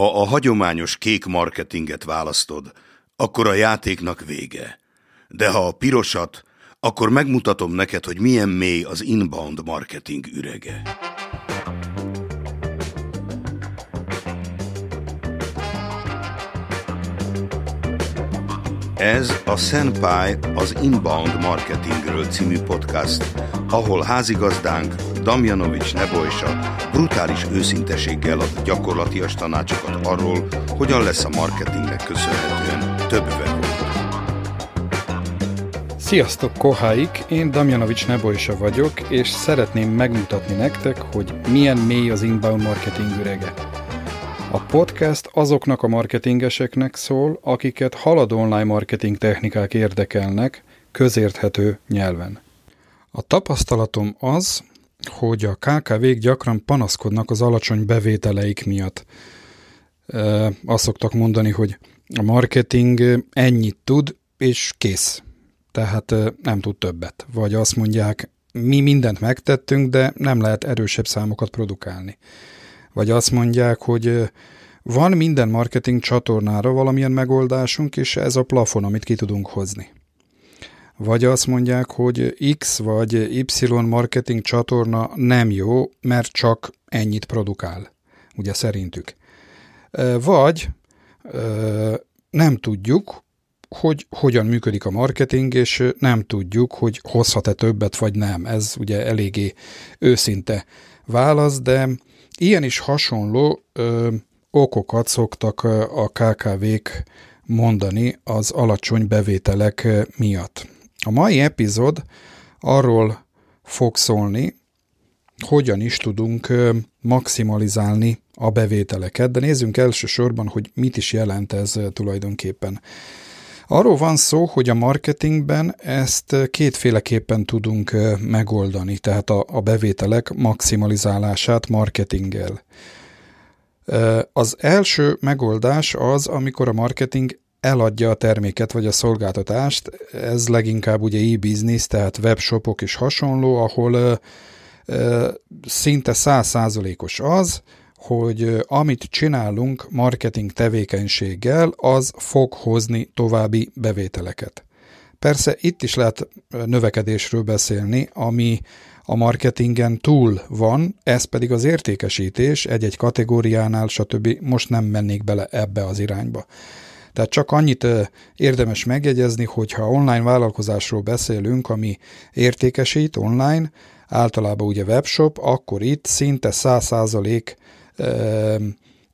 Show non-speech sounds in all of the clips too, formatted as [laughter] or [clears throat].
Ha a hagyományos kék marketinget választod, akkor a játéknak vége. De ha a pirosat, akkor megmutatom neked, hogy milyen mély az inbound marketing ürege. Ez a Senpai az Inbound Marketingről című podcast, ahol házigazdánk Damjanovics Nebojsa brutális őszinteséggel ad gyakorlatias tanácsokat arról, hogyan lesz a marketingnek köszönhetően több webon. Sziasztok, koháik! Én Damjanovics Nebojsa vagyok, és szeretném megmutatni nektek, hogy milyen mély az inbound marketing ürege. A podcast azoknak a marketingeseknek szól, akiket haladó online marketing technikák érdekelnek, közérthető nyelven. A tapasztalatom az, hogy a KKV-k gyakran panaszkodnak az alacsony bevételeik miatt. E, azt szoktak mondani, hogy a marketing ennyit tud, és kész. Tehát nem tud többet. Vagy azt mondják, mi mindent megtettünk, de nem lehet erősebb számokat produkálni vagy azt mondják, hogy van minden marketing csatornára valamilyen megoldásunk, és ez a plafon, amit ki tudunk hozni. Vagy azt mondják, hogy X vagy Y marketing csatorna nem jó, mert csak ennyit produkál, ugye szerintük. Vagy nem tudjuk, hogy hogyan működik a marketing, és nem tudjuk, hogy hozhat-e többet, vagy nem. Ez ugye eléggé őszinte válasz, de Ilyen is hasonló ö, okokat szoktak a KKV-k mondani az alacsony bevételek miatt. A mai epizód arról fog szólni, hogyan is tudunk maximalizálni a bevételeket, de nézzünk elsősorban, hogy mit is jelent ez tulajdonképpen. Arról van szó, hogy a marketingben ezt kétféleképpen tudunk megoldani, tehát a, a bevételek maximalizálását marketinggel. Az első megoldás az, amikor a marketing eladja a terméket vagy a szolgáltatást, ez leginkább ugye e-business, tehát webshopok és hasonló, ahol szinte százszázalékos az, hogy amit csinálunk marketing tevékenységgel, az fog hozni további bevételeket. Persze itt is lehet növekedésről beszélni, ami a marketingen túl van, ez pedig az értékesítés egy-egy kategóriánál, stb. Most nem mennék bele ebbe az irányba. Tehát csak annyit érdemes megjegyezni, hogy ha online vállalkozásról beszélünk, ami értékesít online, általában ugye webshop, akkor itt szinte 100%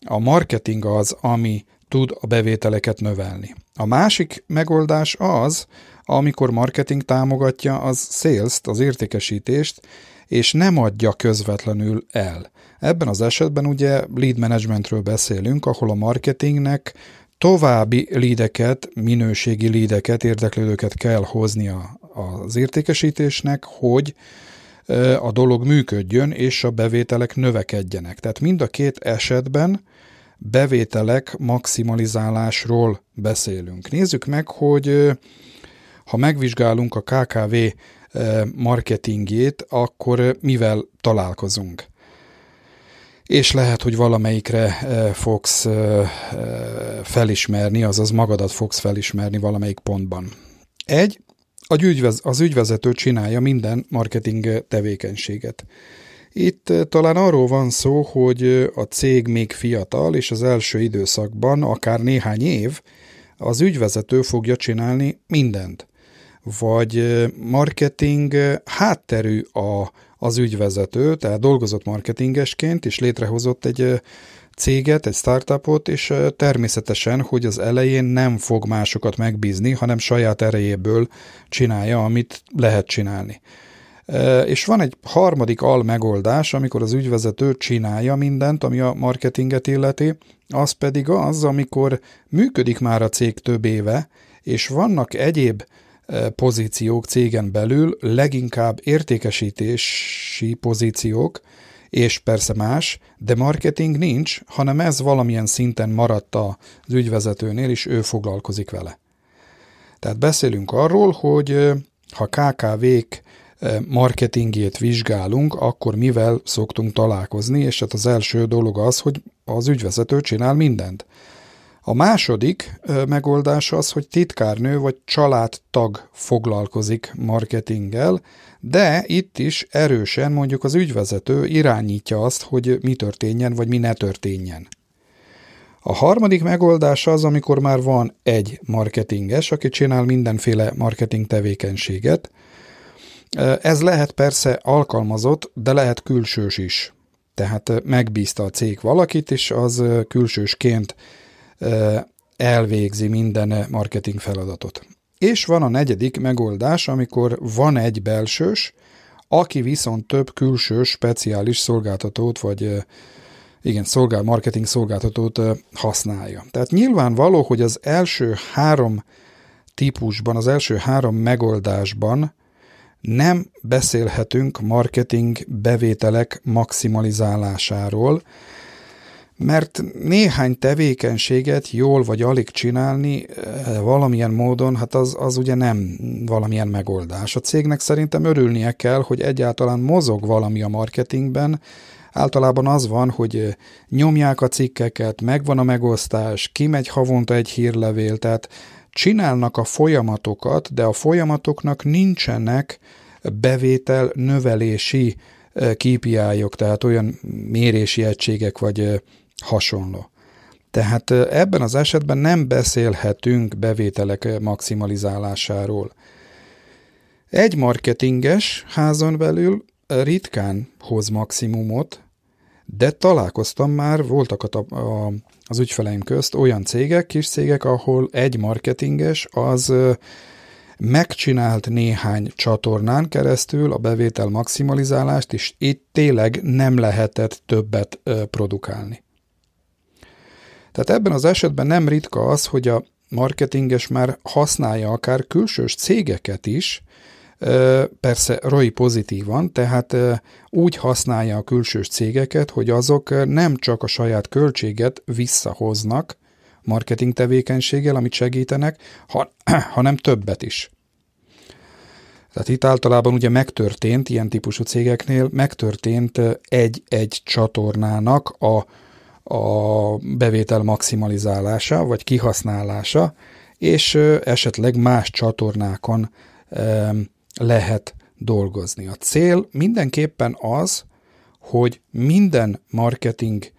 a marketing az, ami tud a bevételeket növelni. A másik megoldás az, amikor marketing támogatja az sales az értékesítést, és nem adja közvetlenül el. Ebben az esetben ugye lead managementről beszélünk, ahol a marketingnek további lídeket, minőségi lídeket, érdeklődőket kell hoznia az értékesítésnek, hogy a dolog működjön, és a bevételek növekedjenek. Tehát mind a két esetben bevételek maximalizálásról beszélünk. Nézzük meg, hogy ha megvizsgálunk a KKV marketingjét, akkor mivel találkozunk. És lehet, hogy valamelyikre fogsz felismerni, azaz magadat fogsz felismerni valamelyik pontban. Egy, az ügyvezető csinálja minden marketing tevékenységet. Itt eh, talán arról van szó, hogy eh, a cég még fiatal, és az első időszakban, akár néhány év, az ügyvezető fogja csinálni mindent. Vagy eh, marketing hátterű a, az ügyvezető, tehát dolgozott marketingesként, és létrehozott egy céget, egy startupot, és természetesen, hogy az elején nem fog másokat megbízni, hanem saját erejéből csinálja, amit lehet csinálni. És van egy harmadik al megoldás, amikor az ügyvezető csinálja mindent, ami a marketinget illeti, az pedig az, amikor működik már a cég több éve, és vannak egyéb pozíciók cégen belül, leginkább értékesítési pozíciók, és persze más, de marketing nincs, hanem ez valamilyen szinten maradt az ügyvezetőnél, és ő foglalkozik vele. Tehát beszélünk arról, hogy ha KKV-k marketingjét vizsgálunk, akkor mivel szoktunk találkozni, és hát az első dolog az, hogy az ügyvezető csinál mindent. A második megoldás az, hogy titkárnő vagy családtag foglalkozik marketinggel, de itt is erősen mondjuk az ügyvezető irányítja azt, hogy mi történjen, vagy mi ne történjen. A harmadik megoldás az, amikor már van egy marketinges, aki csinál mindenféle marketing tevékenységet. Ez lehet persze alkalmazott, de lehet külsős is. Tehát megbízta a cég valakit, és az külsősként elvégzi minden marketing feladatot. És van a negyedik megoldás, amikor van egy belsős, aki viszont több külső speciális szolgáltatót vagy igen, szolgál, marketing szolgáltatót használja. Tehát nyilvánvaló, hogy az első három típusban, az első három megoldásban nem beszélhetünk marketing bevételek maximalizálásáról, mert néhány tevékenységet jól vagy alig csinálni eh, valamilyen módon, hát az, az ugye nem valamilyen megoldás. A cégnek szerintem örülnie kell, hogy egyáltalán mozog valami a marketingben, Általában az van, hogy eh, nyomják a cikkeket, megvan a megosztás, kimegy havonta egy hírlevél, tehát csinálnak a folyamatokat, de a folyamatoknak nincsenek bevétel növelési eh, KPI-ok, tehát olyan mérési egységek vagy hasonló. Tehát ebben az esetben nem beszélhetünk bevételek maximalizálásáról. Egy marketinges házon belül ritkán hoz maximumot, de találkoztam már, voltak a, a, az ügyfeleim közt olyan cégek, kis cégek, ahol egy marketinges az megcsinált néhány csatornán keresztül a bevétel maximalizálást, és itt tényleg nem lehetett többet produkálni. Tehát ebben az esetben nem ritka az, hogy a marketinges már használja akár külsős cégeket is, persze ROI pozitívan, tehát úgy használja a külsős cégeket, hogy azok nem csak a saját költséget visszahoznak marketing tevékenységgel, amit segítenek, [clears throat] hanem többet is. Tehát itt általában ugye megtörtént, ilyen típusú cégeknél megtörtént egy-egy csatornának a a bevétel maximalizálása, vagy kihasználása, és esetleg más csatornákon lehet dolgozni. A cél mindenképpen az, hogy minden marketing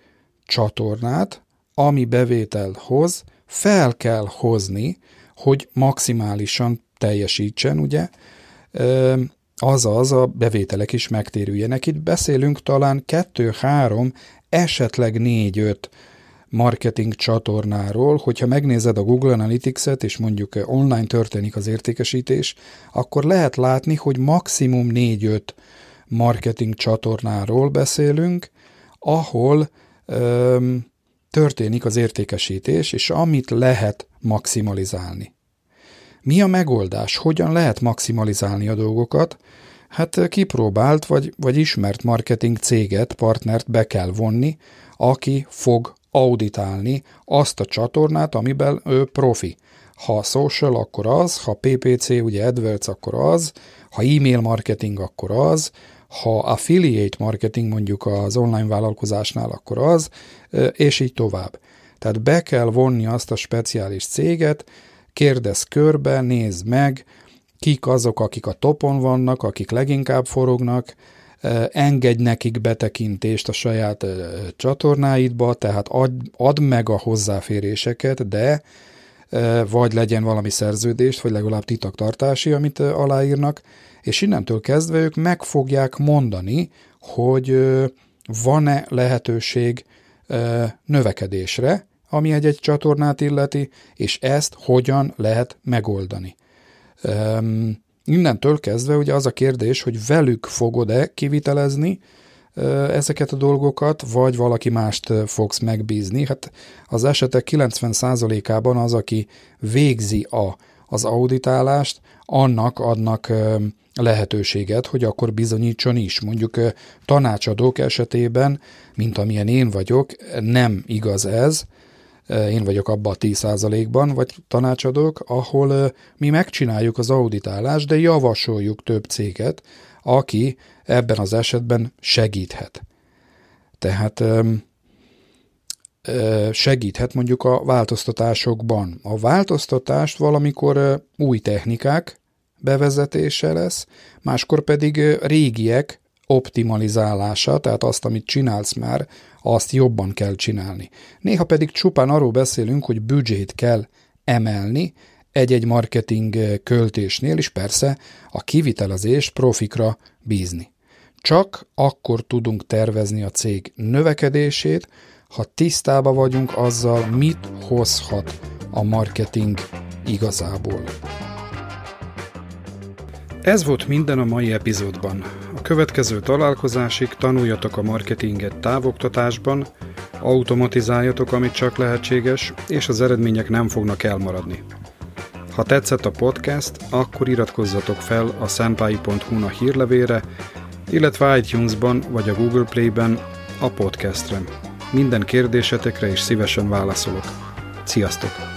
csatornát, ami bevétel hoz, fel kell hozni, hogy maximálisan teljesítsen, ugye, azaz a bevételek is megtérüljenek. Itt beszélünk talán kettő-három esetleg 4-5 marketing csatornáról, hogyha megnézed a Google Analytics-et, és mondjuk online történik az értékesítés, akkor lehet látni, hogy maximum 4-5 marketing csatornáról beszélünk, ahol öm, történik az értékesítés, és amit lehet maximalizálni. Mi a megoldás? Hogyan lehet maximalizálni a dolgokat? Hát kipróbált vagy, vagy ismert marketing céget, partnert be kell vonni, aki fog auditálni azt a csatornát, amiben ő profi. Ha social, akkor az, ha PPC, ugye AdWords, akkor az, ha e-mail marketing, akkor az, ha affiliate marketing mondjuk az online vállalkozásnál, akkor az, és így tovább. Tehát be kell vonni azt a speciális céget, kérdez körbe, nézd meg, kik azok, akik a topon vannak, akik leginkább forognak, engedj nekik betekintést a saját csatornáidba, tehát ad, add meg a hozzáféréseket, de vagy legyen valami szerződést, vagy legalább titoktartási, amit aláírnak, és innentől kezdve ők meg fogják mondani, hogy van-e lehetőség növekedésre, ami egy-egy csatornát illeti, és ezt hogyan lehet megoldani. Um, innentől kezdve ugye az a kérdés, hogy velük fogod-e kivitelezni ezeket a dolgokat, vagy valaki mást fogsz megbízni. Hát az esetek 90%-ában az, aki végzi a, az auditálást, annak adnak lehetőséget, hogy akkor bizonyítson is. Mondjuk tanácsadók esetében, mint amilyen én vagyok, nem igaz ez, én vagyok abban a 10%-ban, vagy tanácsadók, ahol mi megcsináljuk az auditálást, de javasoljuk több céget, aki ebben az esetben segíthet. Tehát segíthet mondjuk a változtatásokban. A változtatást valamikor új technikák bevezetése lesz, máskor pedig régiek optimalizálása, tehát azt, amit csinálsz már, azt jobban kell csinálni. Néha pedig csupán arról beszélünk, hogy büdzsét kell emelni egy-egy marketing költésnél, és persze a kivitelezés profikra bízni. Csak akkor tudunk tervezni a cég növekedését, ha tisztába vagyunk azzal, mit hozhat a marketing igazából. Ez volt minden a mai epizódban. A következő találkozásig tanuljatok a marketinget távoktatásban, automatizáljatok, amit csak lehetséges, és az eredmények nem fognak elmaradni. Ha tetszett a podcast, akkor iratkozzatok fel a senpai.hu-na hírlevére, illetve iTunes-ban vagy a Google Play-ben a podcastre. Minden kérdésetekre is szívesen válaszolok. Sziasztok!